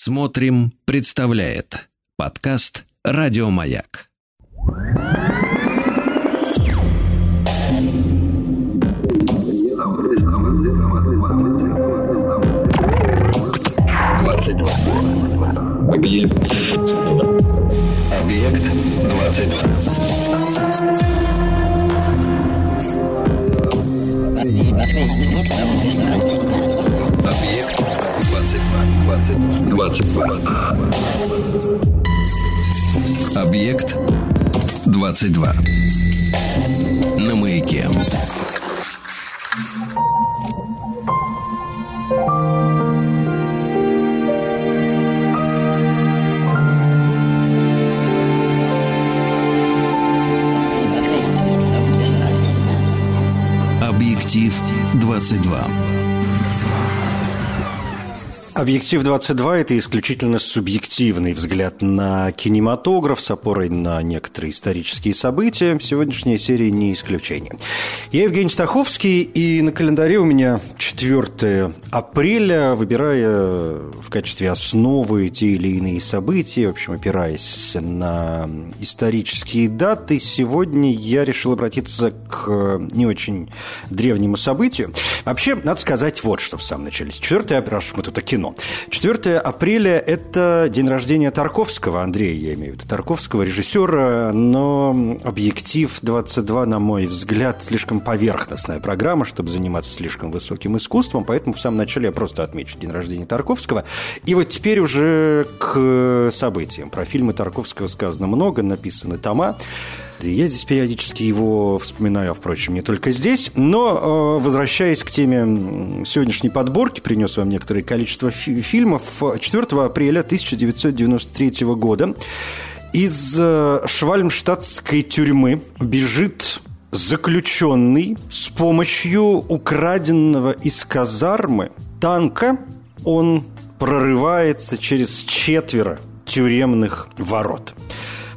Смотрим, представляет подкаст Радиомаяк. Объект. Объект двадцать два. Объект 22. 22. Объект 22. На маяке. Объектив 22. Объектив 22 – это исключительно субъективный взгляд на кинематограф с опорой на некоторые исторические события. Сегодняшняя серия не исключение. Я Евгений Стаховский, и на календаре у меня 4 апреля, выбирая в качестве основы те или иные события, в общем, опираясь на исторические даты, сегодня я решил обратиться к не очень древнему событию. Вообще, надо сказать вот что в самом начале. 4 апреля, раз мы тут о кино. 4 апреля – это день рождения Тарковского, Андрея, я имею в виду, Тарковского, режиссера, но «Объектив 22», на мой взгляд, слишком поверхностная программа, чтобы заниматься слишком высоким искусством, поэтому в самом начале я просто отмечу день рождения Тарковского. И вот теперь уже к событиям. Про фильмы Тарковского сказано много, написаны тома. Я здесь периодически его вспоминаю, а, впрочем, не только здесь. Но, э, возвращаясь к теме сегодняшней подборки, принес вам некоторое количество фи- фильмов. 4 апреля 1993 года из э, Швальмштадтской тюрьмы бежит заключенный с помощью украденного из казармы танка. Он прорывается через четверо тюремных ворот.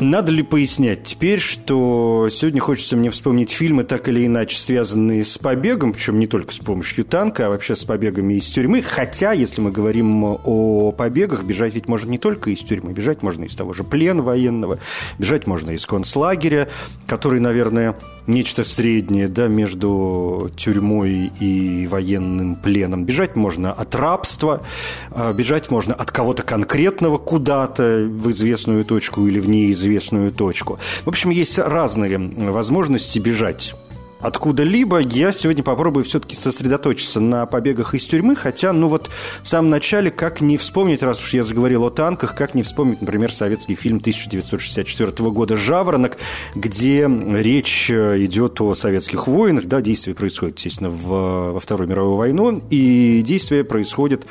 Надо ли пояснять теперь, что сегодня хочется мне вспомнить фильмы, так или иначе связанные с побегом, причем не только с помощью танка, а вообще с побегами из тюрьмы. Хотя, если мы говорим о побегах, бежать ведь можно не только из тюрьмы, бежать можно из того же плена военного, бежать можно из концлагеря, который, наверное, нечто среднее да, между тюрьмой и военным пленом. Бежать можно от рабства, а бежать можно от кого-то конкретного куда-то в известную точку или в неизвестную точку. В общем, есть разные возможности бежать откуда-либо. Я сегодня попробую все-таки сосредоточиться на побегах из тюрьмы, хотя, ну вот, в самом начале, как не вспомнить, раз уж я заговорил о танках, как не вспомнить, например, советский фильм 1964 года «Жаворонок», где речь идет о советских воинах, да, действие происходит, естественно, в, во Вторую мировую войну, и действие происходит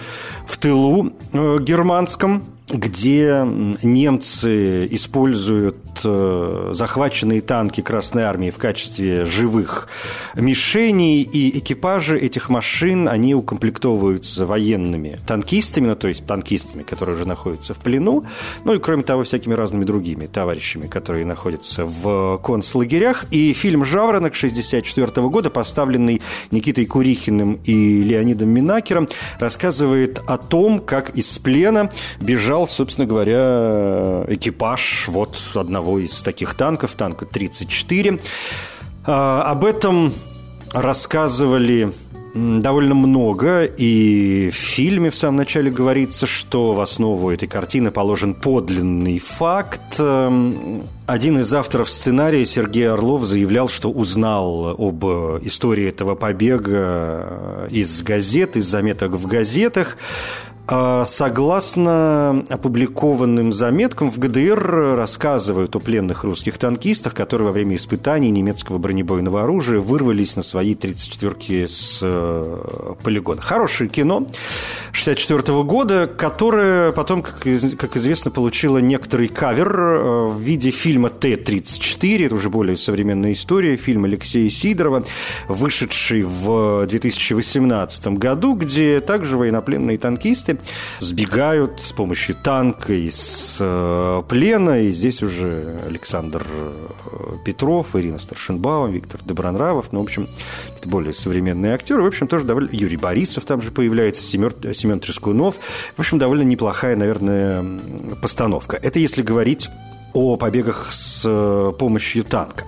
в тылу э, германском, где немцы используют э, захваченные танки Красной Армии в качестве живых мишеней, и экипажи этих машин, они укомплектовываются военными танкистами, ну, то есть танкистами, которые уже находятся в плену, ну и, кроме того, всякими разными другими товарищами, которые находятся в концлагерях. И фильм «Жаворонок» 1964 года, поставленный Никитой Курихиным и Леонидом Минакером, рассказывает о том, как из плена бежал, собственно говоря, экипаж вот одного из таких танков, танка 34. А, об этом рассказывали довольно много, и в фильме в самом начале говорится, что в основу этой картины положен подлинный факт. Один из авторов сценария, Сергей Орлов, заявлял, что узнал об истории этого побега из газет, из заметок в газетах. А, согласно опубликованным заметкам, в ГДР рассказывают о пленных русских танкистах, которые во время испытаний немецкого бронебойного оружия вырвались на свои 34-ки с э, полигона. Хорошее кино 64 года, которое потом, как, как известно, получило некоторый кавер э, в виде фильма Т-34. Это уже более современная история. Фильм Алексея Сидорова, вышедший в 2018 году, где также военнопленные танкисты сбегают с помощью танка из э, плена. И здесь уже Александр э, Петров, Ирина Старшинбаум, Виктор Добронравов. Ну, в общем, это более современные актеры. В общем, тоже довольно... Юрий Борисов там же появляется, Семен, Семен Трескунов. В общем, довольно неплохая, наверное, постановка. Это если говорить о побегах с э, помощью танка.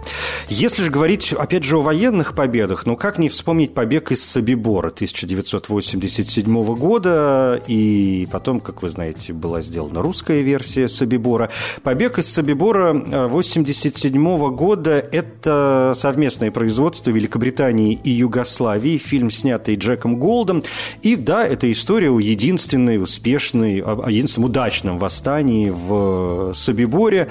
Если же говорить, опять же, о военных победах, ну как не вспомнить побег из Собибора 1987 года, и потом, как вы знаете, была сделана русская версия Собибора. Побег из Собибора 1987 года – это совместное производство Великобритании и Югославии, фильм, снятый Джеком Голдом, и да, это история о единственной успешной, о единственном удачном восстании в Собиборе,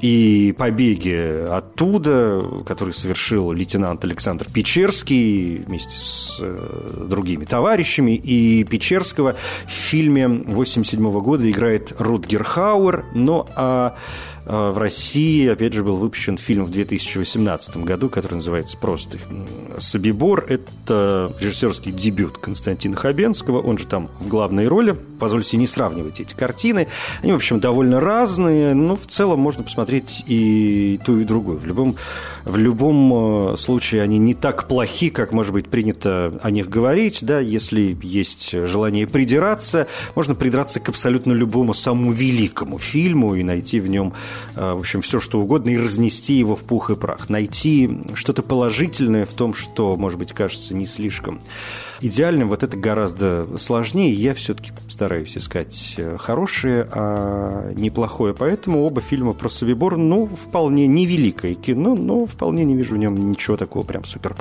и побеге оттуда, который совершил лейтенант Александр Печерский вместе с э, другими товарищами. И Печерского в фильме 1987 года играет Рутгер Хауэр. Но а а, в России, опять же, был выпущен фильм в 2018 году, который называется просто «Собибор». Это режиссерский дебют Константина Хабенского, он же там в главной роли. Позвольте не сравнивать эти картины. Они, в общем, довольно разные, но в целом можно посмотреть и ту, и другую. В любом, в любом э, случае они не так плохи, как, может быть, принято о них говорить. Да, если есть желание придираться, можно придраться к абсолютно любому самому великому фильму и найти в нем Э, в общем, все что угодно и разнести его в пух и прах. Найти что-то положительное в том, что, может быть, кажется не слишком идеальным, вот это гораздо сложнее. Я все-таки стараюсь искать э, хорошее, а неплохое. Поэтому оба фильма про Собибор, ну, вполне невеликое кино, но вполне не вижу в нем ничего такого прям супер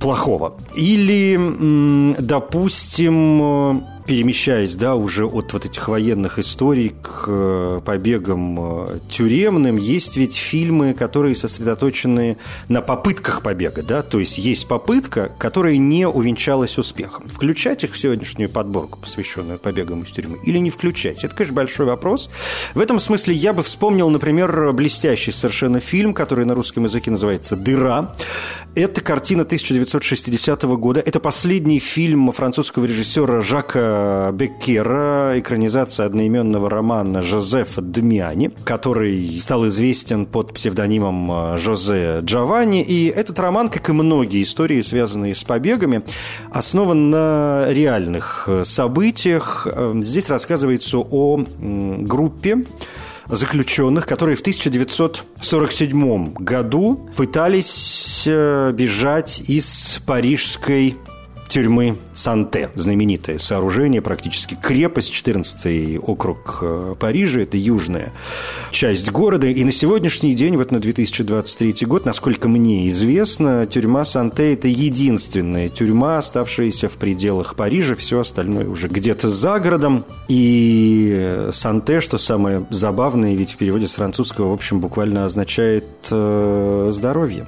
плохого. Или, допустим, перемещаясь, да, уже от вот этих военных историй к э, побегам э, тюремным, есть ведь фильмы, которые сосредоточены на попытках побега, да, то есть есть попытка, которая не увенчалась успехом. Включать их в сегодняшнюю подборку, посвященную побегам из тюрьмы, или не включать? Это, конечно, большой вопрос. В этом смысле я бы вспомнил, например, блестящий совершенно фильм, который на русском языке называется «Дыра». Это картина 1960 года. Это последний фильм французского режиссера Жака Беккера, экранизация одноименного романа Жозефа Дмиани, который стал известен под псевдонимом э, Жозе Джованни. И этот роман, как и многие истории, связанные с побегами, основан на реальных э, событиях. Э, здесь рассказывается о группе заключенных, которые в 1947 году пытались бежать из парижской тюрьмы Санте, знаменитое сооружение, практически крепость, 14 округ э, Парижа, это южная часть города. И на сегодняшний день, вот на 2023 год, насколько мне известно, тюрьма Санте – это единственная тюрьма, оставшаяся в пределах Парижа, все остальное уже где-то за городом. И Санте, что самое забавное, ведь в переводе с французского, в общем, буквально означает э, «здоровье»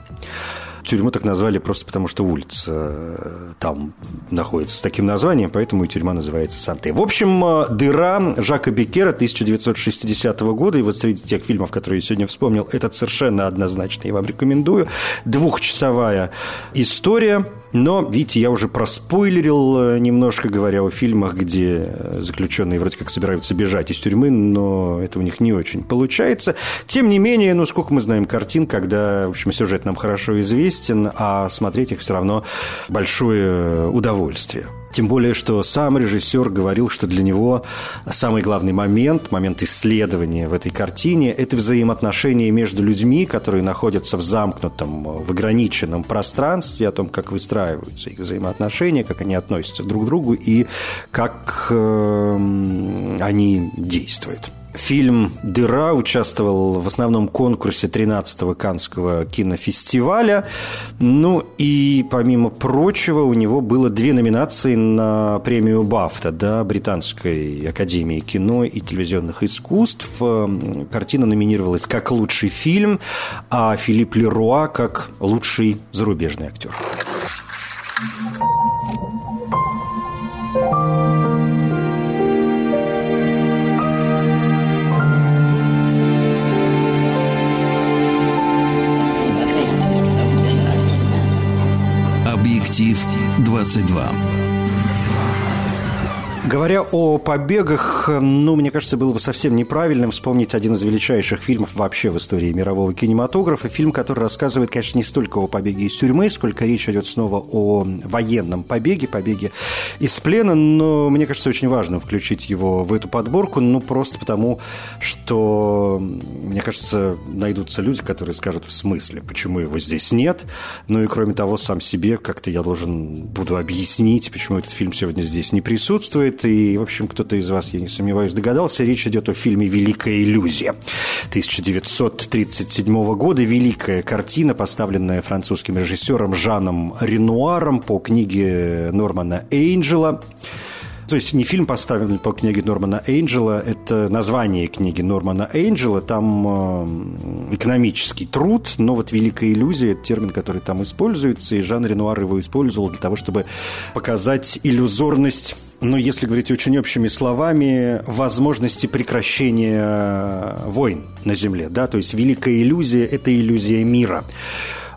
тюрьму так назвали просто потому, что улица э, там находится с таким названием, поэтому и тюрьма называется Санте. В общем, э, «Дыра» Жака Беккера 1960 года, и вот среди тех фильмов, которые я сегодня вспомнил, этот совершенно однозначно я вам рекомендую. Двухчасовая история – но, видите, я уже проспойлерил э, немножко, говоря о фильмах, где заключенные вроде как собираются бежать из тюрьмы, но это у них не очень получается. Тем не менее, ну, сколько мы знаем картин, когда, в общем, сюжет нам хорошо известен, а смотреть их все равно большое удовольствие. Тем более, что сам режиссер говорил, что для него самый главный момент, момент исследования в этой картине – это взаимоотношения между людьми, которые находятся в замкнутом, в ограниченном пространстве, о том, как выстраиваются их взаимоотношения, как они относятся друг к другу и как э, они действуют. Фильм «Дыра» участвовал в основном конкурсе 13-го Канского кинофестиваля. Ну и, помимо прочего, у него было две номинации на премию «Бафта» да, Британской академии кино и телевизионных искусств. Картина номинировалась как лучший фильм, а Филипп Леруа как лучший зарубежный актер. 22. Говоря о побегах, ну, мне кажется, было бы совсем неправильным вспомнить один из величайших фильмов вообще в истории мирового кинематографа. Фильм, который рассказывает, конечно, не столько о побеге из тюрьмы, сколько речь идет снова о военном побеге, побеге из плена, но мне кажется, очень важно включить его в эту подборку, ну, просто потому, что, мне кажется, найдутся люди, которые скажут в смысле, почему его здесь нет. Ну и, кроме того, сам себе как-то я должен буду объяснить, почему этот фильм сегодня здесь не присутствует будет. И, в общем, кто-то из вас, я не сомневаюсь, догадался. Речь идет о фильме «Великая иллюзия» 1937 года. Великая картина, поставленная французским режиссером Жаном Ренуаром по книге Нормана Эйнджела. То есть не фильм поставлен по книге Нормана Эйнджела, это название книги Нормана Эйнджела, там э, экономический труд, но вот «Великая иллюзия» – это термин, который там используется, и Жан Ренуар его использовал для того, чтобы показать иллюзорность ну, если говорить очень общими словами, возможности прекращения войн на Земле, да, то есть великая иллюзия – это иллюзия мира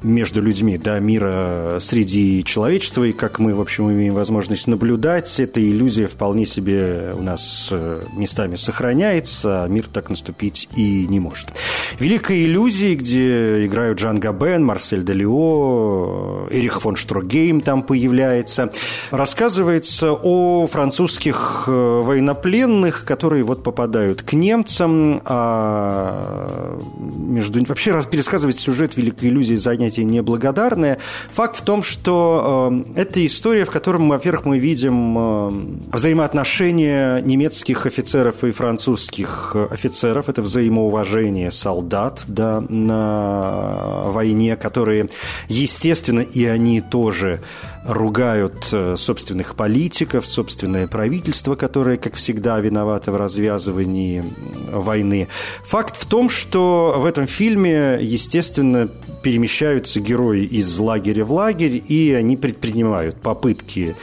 между людьми, да, мира среди человечества, и как мы, в общем, имеем возможность наблюдать, эта иллюзия вполне себе у нас э, местами сохраняется, а мир так наступить и не может. Великая иллюзия, где играют Джан Габен, Марсель Делио, Эрих фон Штрогейм там появляется, рассказывается о французских э, военнопленных, которые вот попадают к немцам, а между... Вообще пересказывать сюжет Великой иллюзии занятий понятие неблагодарное. Факт в том, что э, это история, в которой, во-первых, мы видим э, взаимоотношения немецких офицеров и французских офицеров. Это взаимоуважение солдат да, на войне, которые, естественно, и они тоже ругают э, собственных политиков, собственное правительство, которое, как всегда, виновато в развязывании войны. Факт в том, что в этом фильме, естественно, перемещаются герои из лагеря в лагерь, и они предпринимают попытки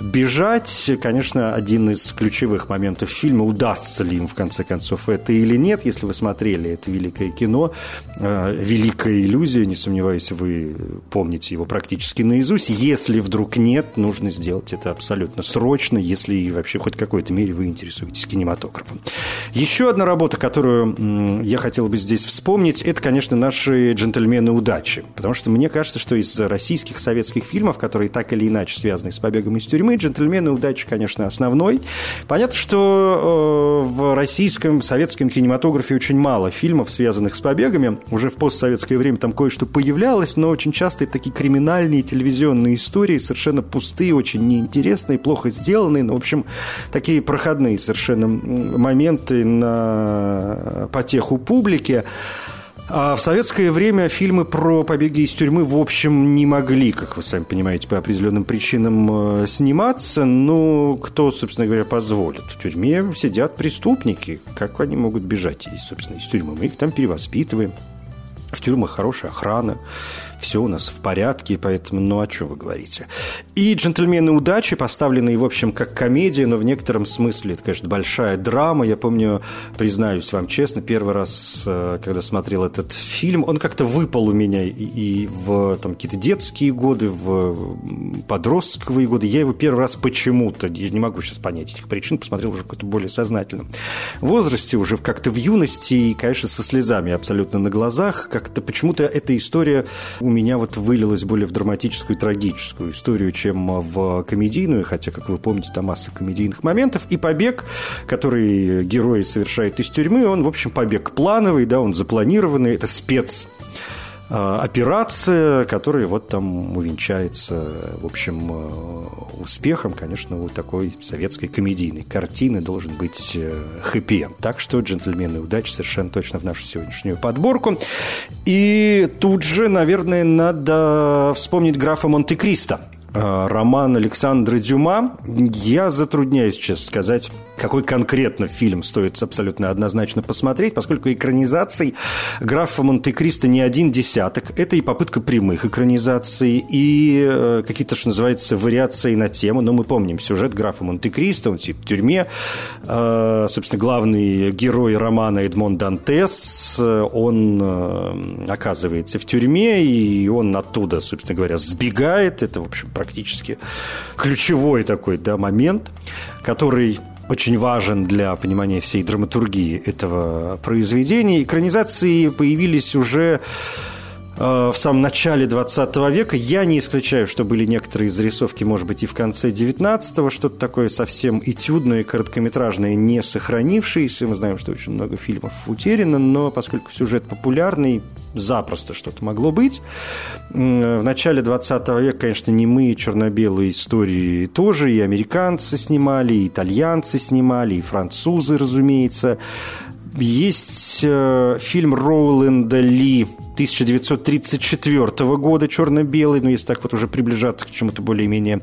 бежать. Конечно, один из ключевых моментов фильма, удастся ли им, в конце концов, это или нет. Если вы смотрели это великое кино, э, «Великая иллюзия», не сомневаюсь, вы помните его практически наизусть. Если вдруг нет, нужно сделать это абсолютно срочно, если вообще хоть какой-то мере вы интересуетесь кинематографом. Еще одна работа, которую я хотел бы здесь вспомнить, это, конечно, наши «Джентльмены удачи». Потому что мне кажется, что из российских советских фильмов, которые так или иначе связаны с побегом из тюрьмы, «Джентльмены удачи», конечно, основной. Понятно, что э, в российском советском кинематографе очень мало фильмов, связанных с побегами. Уже в постсоветское время там кое-что появлялось, но очень часто это такие криминальные телевизионные истории, истории совершенно пустые, очень неинтересные, плохо сделанные, но, в общем, такие проходные совершенно моменты на потеху публики. А в советское время фильмы про побеги из тюрьмы, в общем, не могли, как вы сами понимаете, по определенным причинам э, сниматься. Но кто, собственно говоря, позволит? В тюрьме сидят преступники. Как они могут бежать, собственно, из тюрьмы? Мы их там перевоспитываем. В тюрьмах хорошая охрана, все у нас в порядке, поэтому, ну, а что вы говорите? И «Джентльмены удачи», поставленные, в общем, как комедия, но в некотором смысле, это, конечно, большая драма. Я помню, признаюсь вам честно, первый раз, э, когда смотрел этот фильм, он как-то выпал у меня и, и в там, какие-то детские годы, в подростковые годы. Я его первый раз почему-то, я не могу сейчас понять этих причин, посмотрел уже в каком-то более сознательном возрасте, уже как-то в юности, и, конечно, со слезами абсолютно на глазах. Как-то почему-то эта история у меня вот вылилось более в драматическую, трагическую историю, чем в комедийную, хотя, как вы помните, там масса комедийных моментов. И побег, который герой совершает из тюрьмы, он, в общем, побег плановый, да, он запланированный, это спец операция, которая вот там увенчается, в общем, э, успехом, конечно, у такой советской комедийной картины должен быть э, хэппи-энд. Так что «Джентльмены удачи» совершенно точно в нашу сегодняшнюю подборку. И тут же, наверное, надо вспомнить графа Монте-Кристо. Роман Александра Дюма. Я затрудняюсь, честно сказать, какой конкретно фильм стоит абсолютно однозначно посмотреть, поскольку экранизаций графа Монте-Кристо не один десяток. Это и попытка прямых экранизаций, и э, какие-то, что называется, вариации на тему. Но мы помним сюжет графа Монте-Кристо, он сидит в тюрьме. Э, собственно, главный герой романа Эдмон Дантес, он э, оказывается в тюрьме, и он оттуда, собственно говоря, сбегает. Это, в общем, практически ключевой такой да, момент, который очень важен для понимания всей драматургии этого произведения. Экранизации появились уже в самом начале 20 века. Я не исключаю, что были некоторые зарисовки, может быть, и в конце 19-го, что-то такое совсем этюдное, короткометражное, не сохранившееся. Мы знаем, что очень много фильмов утеряно, но поскольку сюжет популярный, запросто что-то могло быть. В начале 20 века, конечно, не мы черно-белые истории тоже, и американцы снимали, и итальянцы снимали, и французы, разумеется. Есть э, фильм Роуленда Ли 1934 года черно-белый, но если так вот уже приближаться к чему-то более-менее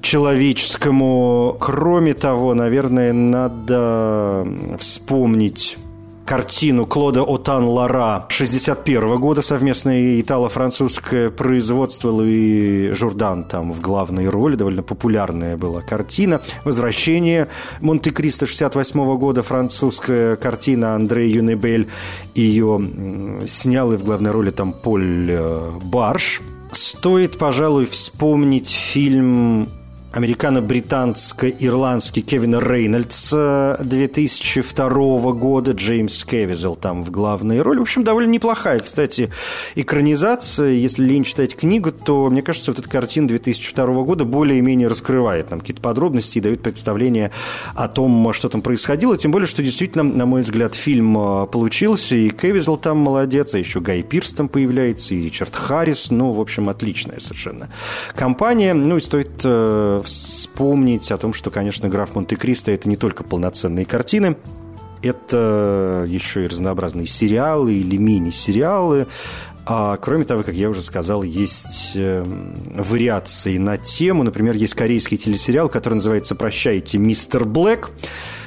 человеческому. Кроме того, наверное, надо вспомнить картину Клода Отан Лара 61 года, совместное итало-французское производство Луи Журдан там в главной роли, довольно популярная была картина. «Возвращение» Монте-Кристо 68 года, французская картина Андре Юнебель. Ее снял и в главной роли там Поль э, Барш. Стоит, пожалуй, вспомнить фильм американо-британско-ирландский Кевина Рейнольдса 2002 года, Джеймс Кевизел там в главной роли. В общем, довольно неплохая, кстати, экранизация. Если лень читать книгу, то, мне кажется, вот эта картина 2002 года более-менее раскрывает нам какие-то подробности и дает представление о том, что там происходило. Тем более, что действительно, на мой взгляд, фильм а, получился, и Кевизел там молодец, а еще Гай Пирс там появляется, и Ричард Харрис. Ну, в общем, отличная совершенно компания. Ну, и стоит э, вспомнить о том, что, конечно, «Граф Монте-Кристо» — это не только полноценные картины, это еще и разнообразные сериалы или мини-сериалы. А кроме того, как я уже сказал, есть э, вариации на тему. Например, есть корейский телесериал, который называется «Прощайте, мистер Блэк».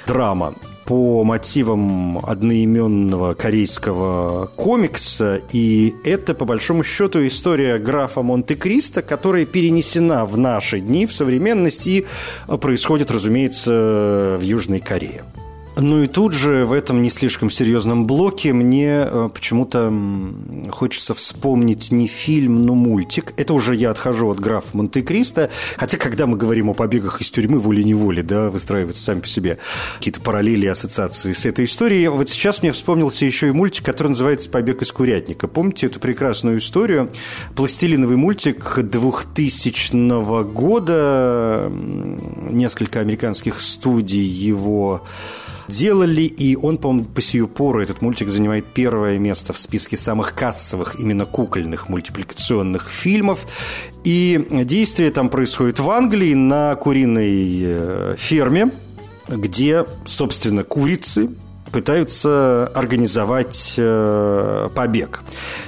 Драма по мотивам одноименного корейского комикса. И это, по большому счету, история графа Монте-Кристо, которая перенесена в наши дни, в современность и происходит, разумеется, в Южной Корее. Ну и тут же в этом не слишком серьезном блоке мне э, почему-то хочется вспомнить не фильм, но мультик. Это уже я отхожу от графа Монте-Кристо. Хотя, когда мы говорим о побегах из тюрьмы волей-неволей, да, выстраиваются сами по себе какие-то параллели ассоциации с этой историей. Вот сейчас мне вспомнился еще и мультик, который называется «Побег из курятника». Помните эту прекрасную историю? Пластилиновый мультик 2000 года. Несколько американских студий его делали, и он, по-моему, по сию пору, этот мультик занимает первое место в списке самых кассовых именно кукольных мультипликационных фильмов. И действие там происходит в Англии на куриной э, ферме, где, собственно, курицы пытаются организовать э, побег.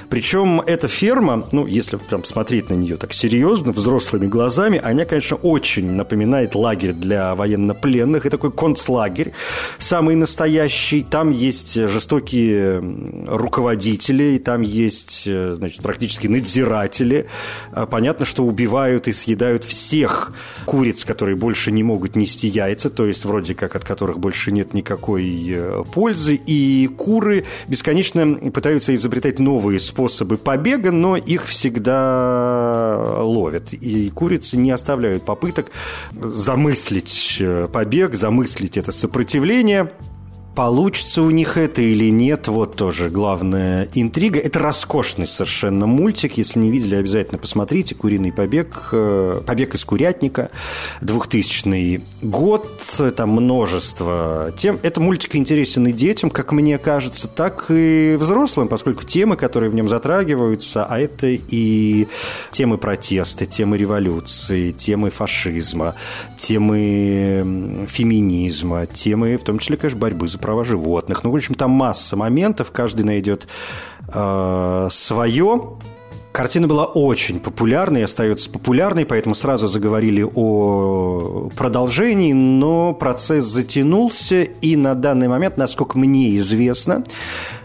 Причем эта ферма, ну, если прям смотреть на нее так серьезно, взрослыми глазами, она, конечно, очень напоминает лагерь для военнопленных. И такой концлагерь, самый настоящий. Там есть жестокие руководители, там есть, э, значит, практически надзиратели. А понятно, что убивают и съедают всех куриц, которые больше не могут нести яйца, то есть вроде как от которых больше нет никакой э, пользы. И куры бесконечно пытаются изобретать новые способы способы побега, но их всегда ловят. И курицы не оставляют попыток замыслить э, побег, замыслить это сопротивление. Получится у них это или нет, вот тоже главная интрига. Это роскошный совершенно мультик. Если не видели, обязательно посмотрите. «Куриный побег», э, «Побег из курятника», 2000 год, там множество тем. Это мультик интересен и детям, как мне кажется, так и взрослым, поскольку темы, которые в нем затрагиваются, а это и темы протеста, темы революции, темы фашизма, темы феминизма, темы, в том числе, конечно, борьбы за права животных. Ну, в общем, там масса моментов, каждый найдет э, свое Картина была очень популярной остается популярной, поэтому сразу заговорили о продолжении, но процесс затянулся, и на данный момент, насколько мне известно,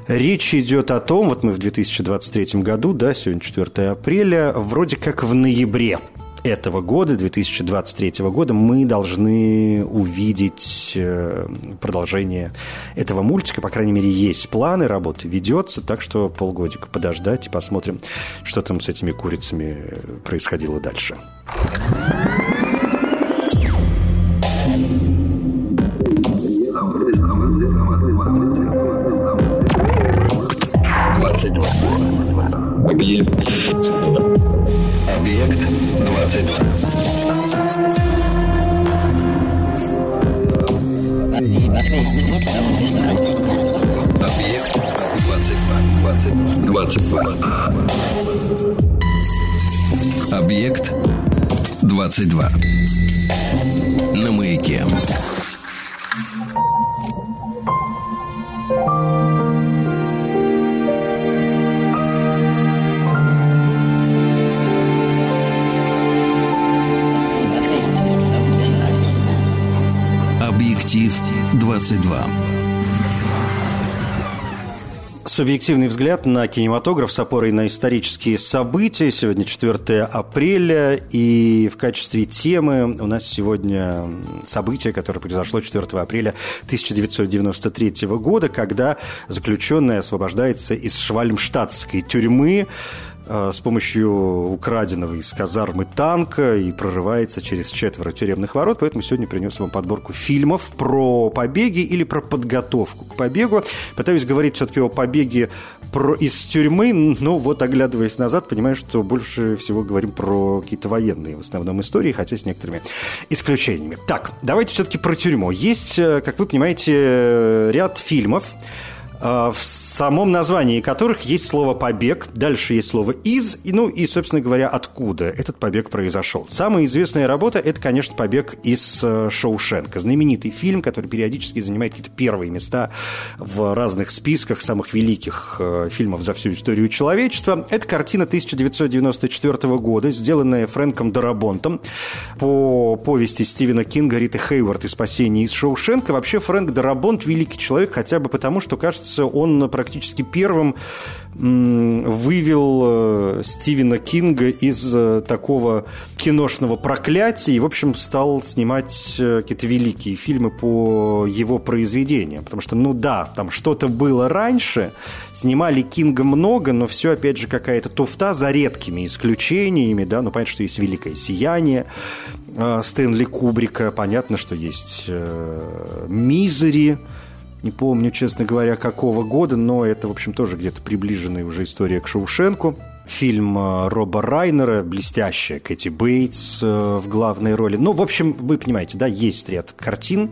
Речь идет о том, вот мы в 2023 году, да, сегодня 4 апреля, вроде как в ноябре этого года, 2023 года, мы должны увидеть э, продолжение этого мультика. По крайней мере, есть планы, работа ведется, так что полгодика подождать и посмотрим, что там с этими курицами происходило дальше. 22. 22. Объект 22. На маяке. Объектив 22. Субъективный взгляд на кинематограф с опорой на исторические события. Сегодня 4 апреля, и в качестве темы у нас сегодня событие, которое произошло 4 апреля 1993 года, когда заключенный освобождается из швальмштадтской тюрьмы с помощью украденного из казармы танка и прорывается через четверо тюремных ворот. Поэтому сегодня принес вам подборку фильмов про побеги или про подготовку к побегу. Пытаюсь говорить все-таки о побеге про, из тюрьмы, но вот оглядываясь назад, понимаю, что больше всего говорим про какие-то военные в основном истории, хотя с некоторыми исключениями. Так, давайте все-таки про тюрьму. Есть, э, как вы понимаете, ряд фильмов, э, в самом названии которых есть слово «побег», дальше есть слово «из», ну и, собственно говоря, откуда этот побег произошел. Самая известная работа – это, конечно, «Побег из э, Шоушенка». Знаменитый фильм, который периодически занимает какие-то первые места в разных списках самых великих э, фильмов за всю историю человечества. Это картина 1994 года, сделанная Фрэнком Дарабонтом по повести Стивена Кинга «Риты Хейвард и спасение из Шоушенка». Вообще Фрэнк Дарабонт – великий человек, хотя бы потому, что, кажется, он практически первым вывел э, Стивена Кинга из э, такого киношного проклятия и, в общем, стал снимать э, какие-то великие фильмы по его произведениям. Потому что, ну да, там что-то было раньше, снимали Кинга много, но все, опять же, какая-то туфта за редкими исключениями, да, ну, понятно, что есть «Великое сияние», э, Стэнли Кубрика, понятно, что есть э, «Мизери», не помню, честно говоря, какого года, но это, в общем, тоже где-то приближенная уже история к Шоушенку. Фильм э, Роба Райнера, блестящая Кэти Бейтс э, в главной роли. Ну, в общем, вы понимаете, да, есть ряд картин,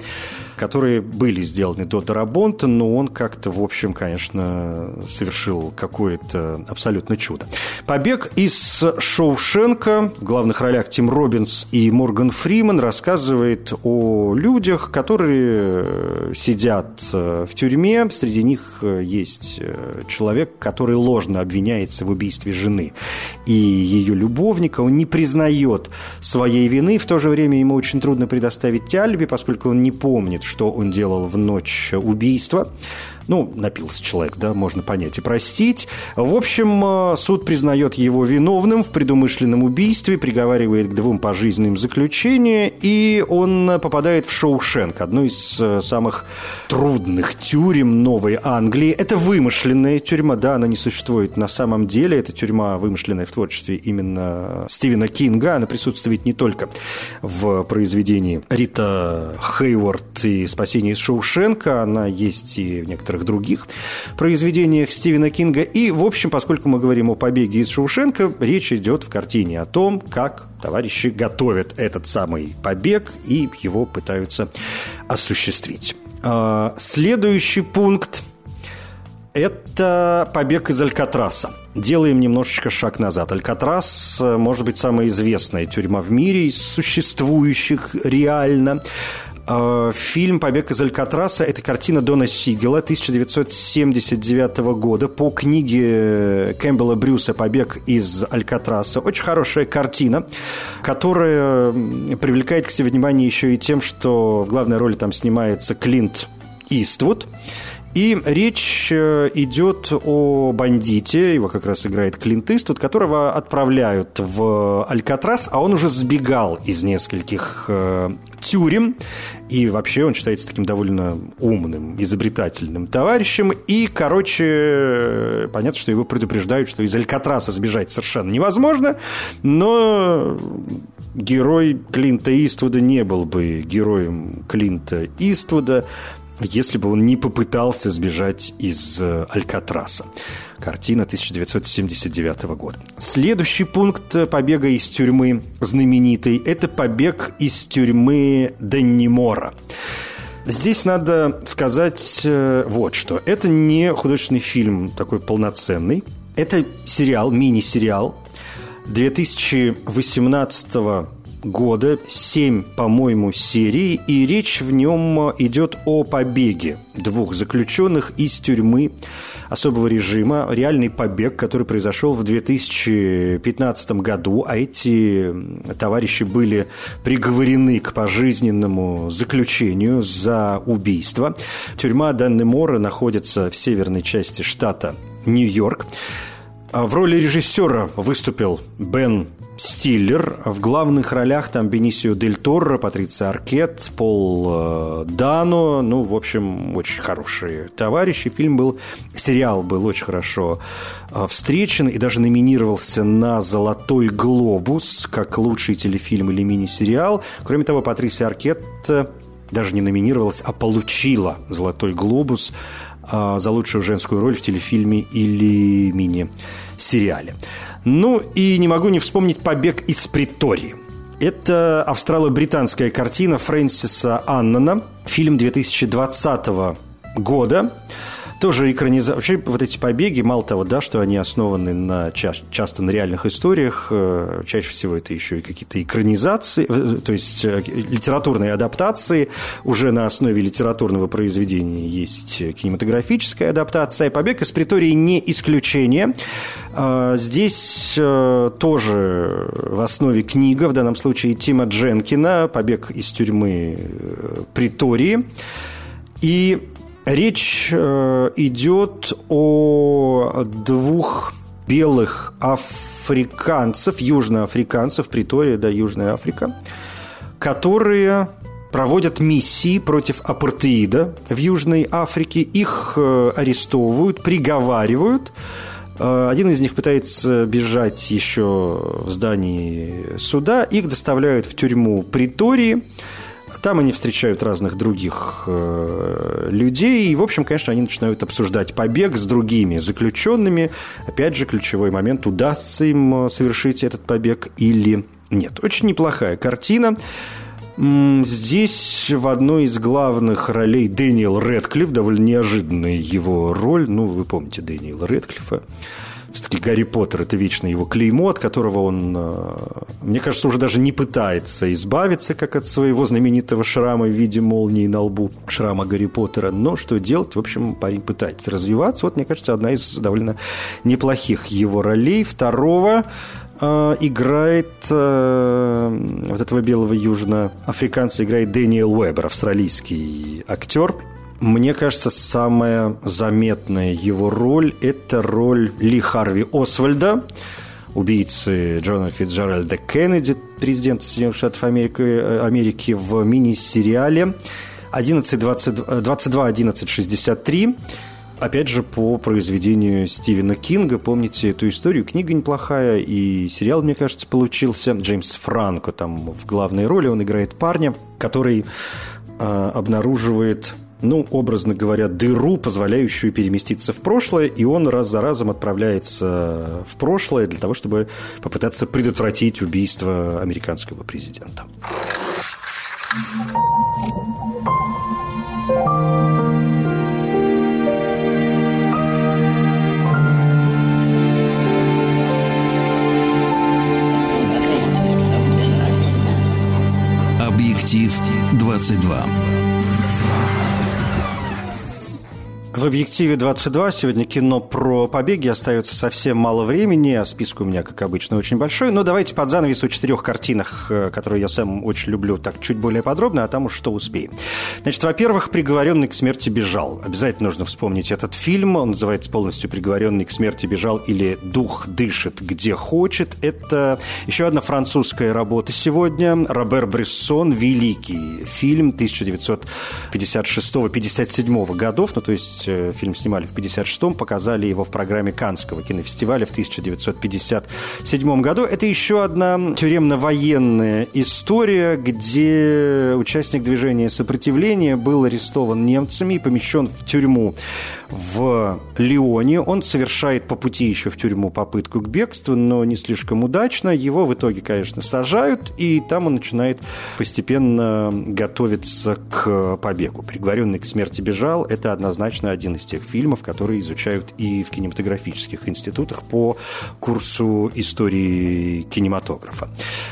которые были сделаны до Дарабонта, но он как-то, в общем, конечно, совершил какое-то абсолютно чудо. «Побег из Шоушенка», в главных ролях Тим Робинс и Морган Фриман, рассказывает о людях, которые сидят э, в тюрьме. Среди них э, есть э, человек, который ложно обвиняется в убийстве жены и ее любовника. Он не признает своей вины, в то же время ему очень трудно предоставить алиби, поскольку он не помнит, что он делал в ночь убийства. Ну, напился человек, да, можно понять и простить. В общем, э, суд признает его виновным в предумышленном убийстве, приговаривает к двум пожизненным заключениям, и он попадает в Шоушенк, одну из э, самых трудных тюрем Новой Англии. Это вымышленная тюрьма, да, она не существует на самом деле. Это тюрьма, вымышленная в творчестве именно Стивена Кинга. Она присутствует не только в произведении Рита Хейвард и «Спасение из Шоушенка», она есть и в некоторых других произведениях Стивена Кинга. И, в общем, поскольку мы говорим о побеге из Шоушенка, речь идет в картине о том, как товарищи готовят этот самый побег и его пытаются осуществить. А, Следующий пункт – это побег из Алькатраса. Делаем немножечко шаг назад. Алькатрас, э, может быть, самая известная тюрьма в мире из существующих реально. Э, фильм «Побег из Алькатраса» — это картина Дона Сигела 1979 года по книге Кэмпбелла Брюса «Побег из Алькатраса». Очень хорошая картина, которая привлекает к себе внимание еще и тем, что в главной роли там снимается Клинт Иствуд. И речь э, идет о бандите, его как раз играет Клинт Иствуд, которого отправляют в Алькатрас, а он уже сбегал из нескольких э, тюрем. И вообще он считается таким довольно умным, изобретательным товарищем. И, короче, понятно, что его предупреждают, что из Алькатраса сбежать совершенно невозможно. Но герой Клинта Иствуда не был бы героем Клинта Иствуда, если бы он не попытался сбежать из э, Алькатраса. Картина 1979 года. Следующий пункт побега из тюрьмы знаменитый – это побег из тюрьмы Деннимора. Здесь надо сказать э, вот что. Это не художественный фильм такой полноценный. Это сериал, мини-сериал 2018 года, семь, по-моему, серий, и речь в нем идет о побеге двух заключенных из тюрьмы особого режима, реальный побег, который произошел в 2015 году, а эти товарищи были приговорены к пожизненному заключению за убийство. Тюрьма Даннемора находится в северной части штата Нью-Йорк. А в роли режиссера выступил Бен Стиллер. В главных ролях там Бенисио Дель Торро, Патриция Аркет, Пол э, Дано. Ну, в общем, очень хорошие товарищи. Фильм был, сериал был очень хорошо э, встречен и даже номинировался на «Золотой глобус» как лучший телефильм или мини-сериал. Кроме того, Патрисия Аркет э, даже не номинировалась, а получила «Золотой глобус» за лучшую женскую роль в телефильме или мини-сериале. Ну и не могу не вспомнить «Побег из Притории». Это австрало-британская картина Фрэнсиса Аннана, фильм 2020 года тоже экранизация. Вообще вот эти побеги, мало того, да, что они основаны на часто на реальных историях, э, чаще всего это еще и какие-то экранизации, э, то есть э, литературные адаптации. Уже на основе литературного произведения есть кинематографическая адаптация. Побег из притории не исключение. Здесь тоже в основе книга, в данном случае Тима Дженкина «Побег из тюрьмы Притории». И Речь э, идет о двух белых африканцев, южноафриканцев, Притория, да, Южная Африка, которые проводят миссии против апартеида в Южной Африке. Их э, арестовывают, приговаривают. Э, один из них пытается бежать еще в здании суда. Их доставляют в тюрьму Притории. Там они встречают разных других э, людей. И, в общем, конечно, они начинают обсуждать побег с другими заключенными. Опять же, ключевой момент, удастся им э, совершить этот побег или нет. Очень неплохая картина. Здесь в одной из главных ролей Дэниел Редклифф, довольно неожиданная его роль. Ну, вы помните Дэниела Редклиффа все-таки Гарри Поттер – это вечно его клеймо, от которого он, э, мне кажется, уже даже не пытается избавиться, как от своего знаменитого шрама в виде молнии на лбу, шрама Гарри Поттера. Но что делать? В общем, парень пытается развиваться. Вот, мне кажется, одна из довольно неплохих его ролей. Второго э, играет э, вот этого белого южноафриканца играет Дэниел Уэббер, австралийский актер – мне кажется, самая заметная его роль – это роль Ли Харви Освальда, убийцы Джона Фитджеральда Кеннеди, президента Соединенных Штатов Америки, э, Америки в мини-сериале 22-11-63. Опять же, по произведению Стивена Кинга. Помните эту историю? Книга неплохая, и сериал, мне кажется, получился. Джеймс Франко там в главной роли. Он играет парня, который э, обнаруживает ну, образно говоря, дыру, позволяющую переместиться в прошлое, и он раз за разом отправляется в прошлое для того, чтобы попытаться предотвратить убийство американского президента. Объектив 20 22. В «Объективе 22» сегодня кино про побеги. Остается совсем мало времени, а список у меня, как обычно, очень большой. Но давайте под занавес о четырех картинах, э, которые я сам очень люблю, так чуть более подробно, а там уж что успеем. Значит, во-первых, «Приговоренный к смерти бежал». Обязательно нужно вспомнить этот фильм. Он называется полностью «Приговоренный к смерти бежал» или «Дух дышит где хочет». Это еще одна французская работа сегодня. Робер Брессон, великий фильм 1956-57 годов, ну то есть есть э, фильм снимали в 56-м, показали его в программе Канского кинофестиваля в 1957 году. Это еще одна тюремно-военная история, где участник движения сопротивления был арестован немцами и помещен в тюрьму в Лионе. Он совершает по пути еще в тюрьму попытку к бегству, но не слишком удачно. Его в итоге, конечно, сажают, и там он начинает постепенно готовиться к побегу. Приговоренный к смерти бежал. Это однозначно один из тех фильмов, которые изучают и в кинематографических институтах по курсу истории кинематографа.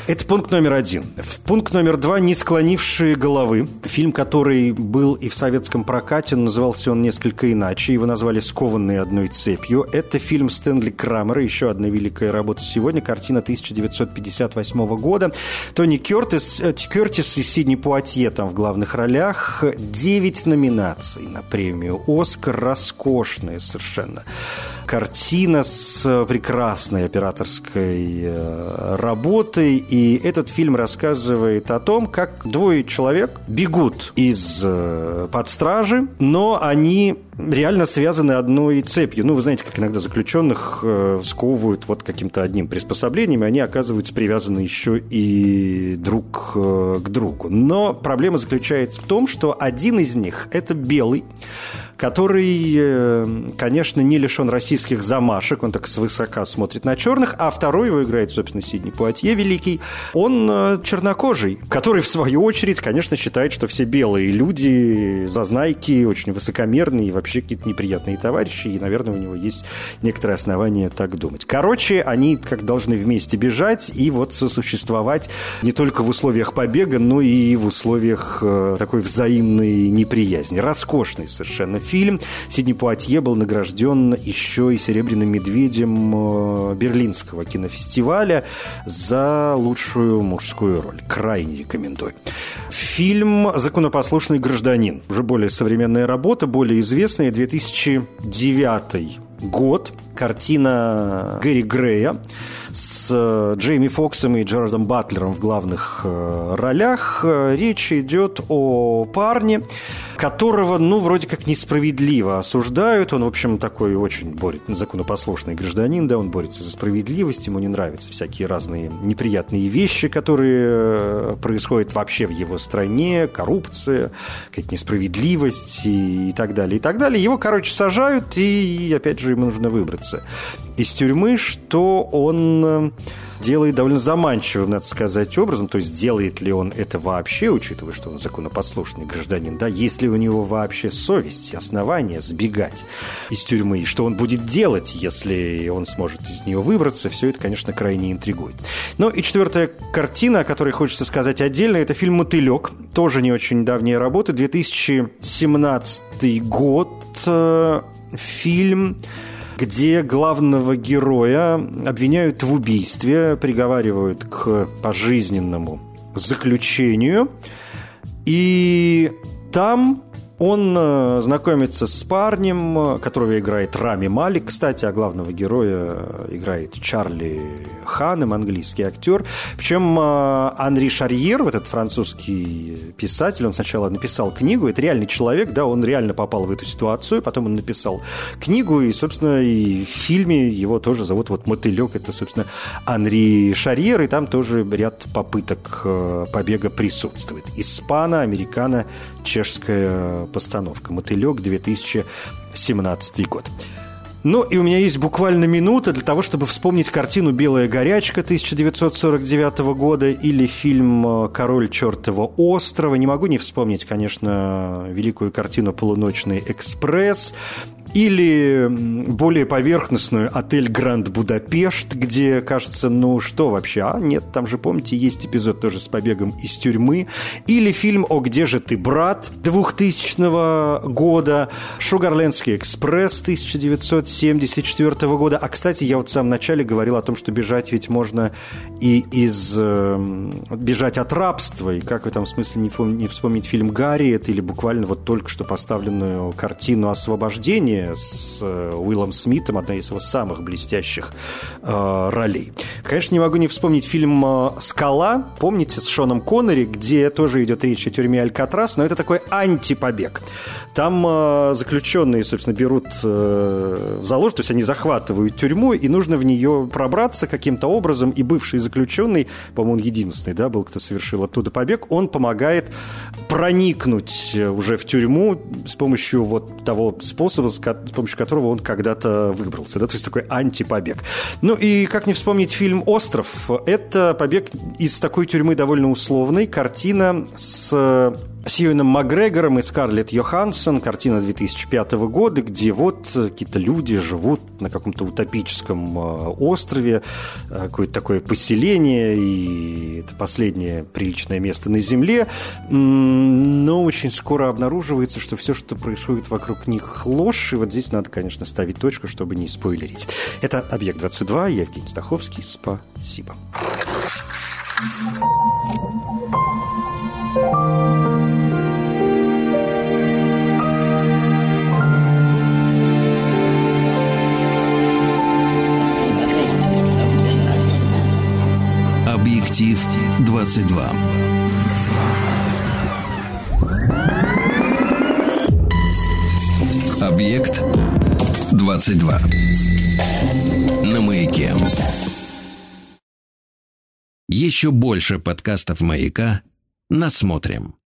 Это пункт номер один. В пункт номер два «Не склонившие головы». Фильм, который был и в советском прокате, назывался он несколько иначе его назвали «Скованные одной цепью». Это фильм Стэнли Крамера, еще одна великая работа сегодня, картина 1958 года. Тони Кертис, э, Кертис и Сидни Пуатье там в главных ролях. Девять номинаций на премию «Оскар». Роскошная совершенно картина с прекрасной операторской э, работой. И этот фильм рассказывает о том, как двое человек бегут из э, под стражи, но они реально связаны одной цепью. Ну, вы знаете, как иногда заключенных э, сковывают вот каким-то одним приспособлением, и они оказываются привязаны еще и друг к другу. Но проблема заключается в том, что один из них – это белый, который, э, конечно, не лишен российских замашек, он так свысока смотрит на черных, а второй его играет, собственно, Сидни Пуатье великий, он э, чернокожий, который, в свою очередь, конечно, считает, что все белые люди, зазнайки, очень высокомерные и вообще какие-то неприятные товарищи, и, наверное, у него есть некоторые основания так думать. Короче, они как должны вместе бежать и вот сосуществовать не только в условиях побега, но и в условиях э, такой взаимной неприязни. Роскошный совершенно фильм. Сидни Пуатье был награжден еще и «Серебряным медведем» э, Берлинского кинофестиваля за лучшую мужскую роль. Крайне рекомендую. Фильм «Законопослушный гражданин». Уже более современная работа, более известная, 2009 год. Картина Гэри Грея с э, Джейми Фоксом и Джаредом Батлером в главных э, ролях. Речь идет о парне, которого, ну, вроде как несправедливо осуждают. Он, в общем, такой очень борется, законопослушный гражданин, да, он борется за справедливость, ему не нравятся всякие разные неприятные вещи, которые э, происходят вообще в его стране, коррупция, какая-то несправедливость и, и так далее, и так далее. Его, короче, сажают, и, опять же, ему нужно выбраться из тюрьмы, что он э, делает довольно заманчивым, надо сказать, образом. То есть делает ли он это вообще, учитывая, что он законопослушный гражданин, да, есть ли у него вообще совесть основания сбегать из тюрьмы, и что он будет делать, если он сможет из нее выбраться, все это, конечно, крайне интригует. Ну и четвертая картина, о которой хочется сказать отдельно, это фильм «Мотылек», тоже не очень давняя работа, 2017 год, э, фильм где главного героя обвиняют в убийстве, приговаривают к пожизненному заключению. И там он э, знакомится с парнем, которого играет Рами Малик. Кстати, а главного героя играет Чарли Ханем, английский актер. Причем э, Анри Шарьер, вот этот французский писатель, он сначала написал книгу. Это реальный человек, да, он реально попал в эту ситуацию. Потом он написал книгу, и, собственно, и в фильме его тоже зовут вот «Мотылек». Это, собственно, Анри Шарьер, и там тоже ряд попыток э, побега присутствует. Испано-американо чешская постановка «Мотылек», 2017 год. Ну, и у меня есть буквально минута для того, чтобы вспомнить картину «Белая горячка» 1949 года или фильм «Король чертова острова». Не могу не вспомнить, конечно, великую картину «Полуночный экспресс». Или более поверхностную «Отель Гранд Будапешт», где кажется, ну что вообще, а нет, там же, помните, есть эпизод тоже с побегом из тюрьмы. Или фильм «О, где же ты, брат?» 2000 года, «Шугарлендский экспресс» 1974 года. А, кстати, я вот в самом начале говорил о том, что бежать ведь можно и из... Э, бежать от рабства, и как в этом смысле не, вспомнить фильм «Гарриет» или буквально вот только что поставленную картину «Освобождение» с э, Уиллом Смитом, одна из его самых блестящих э, ролей. Конечно, не могу не вспомнить фильм э, «Скала», помните, с Шоном Коннери, где тоже идет речь о тюрьме Алькатрас, но это такой антипобег. Там э, заключенные, собственно, берут э, в залог, то есть они захватывают тюрьму, и нужно в нее пробраться каким-то образом, и бывший заключенный, по-моему, он единственный, да, был, кто совершил оттуда побег, он помогает проникнуть уже в тюрьму с помощью вот того способа, с помощью которого он когда-то выбрался, да, то есть такой антипобег. Ну и как не вспомнить фильм «Остров», это побег из такой тюрьмы довольно условной, картина с с Юином Макгрегором и Скарлетт Йоханссон, картина 2005 года, где вот какие-то люди живут на каком-то утопическом э, острове, э, какое-то такое поселение, и это последнее приличное место на Земле, но очень скоро обнаруживается, что все, что происходит вокруг них, ложь, и вот здесь надо, конечно, ставить точку, чтобы не спойлерить. Это «Объект-22», я Евгений Стаховский, спасибо. Объектив 22. Объект 22. На маяке. Еще больше подкастов маяка. Насмотрим.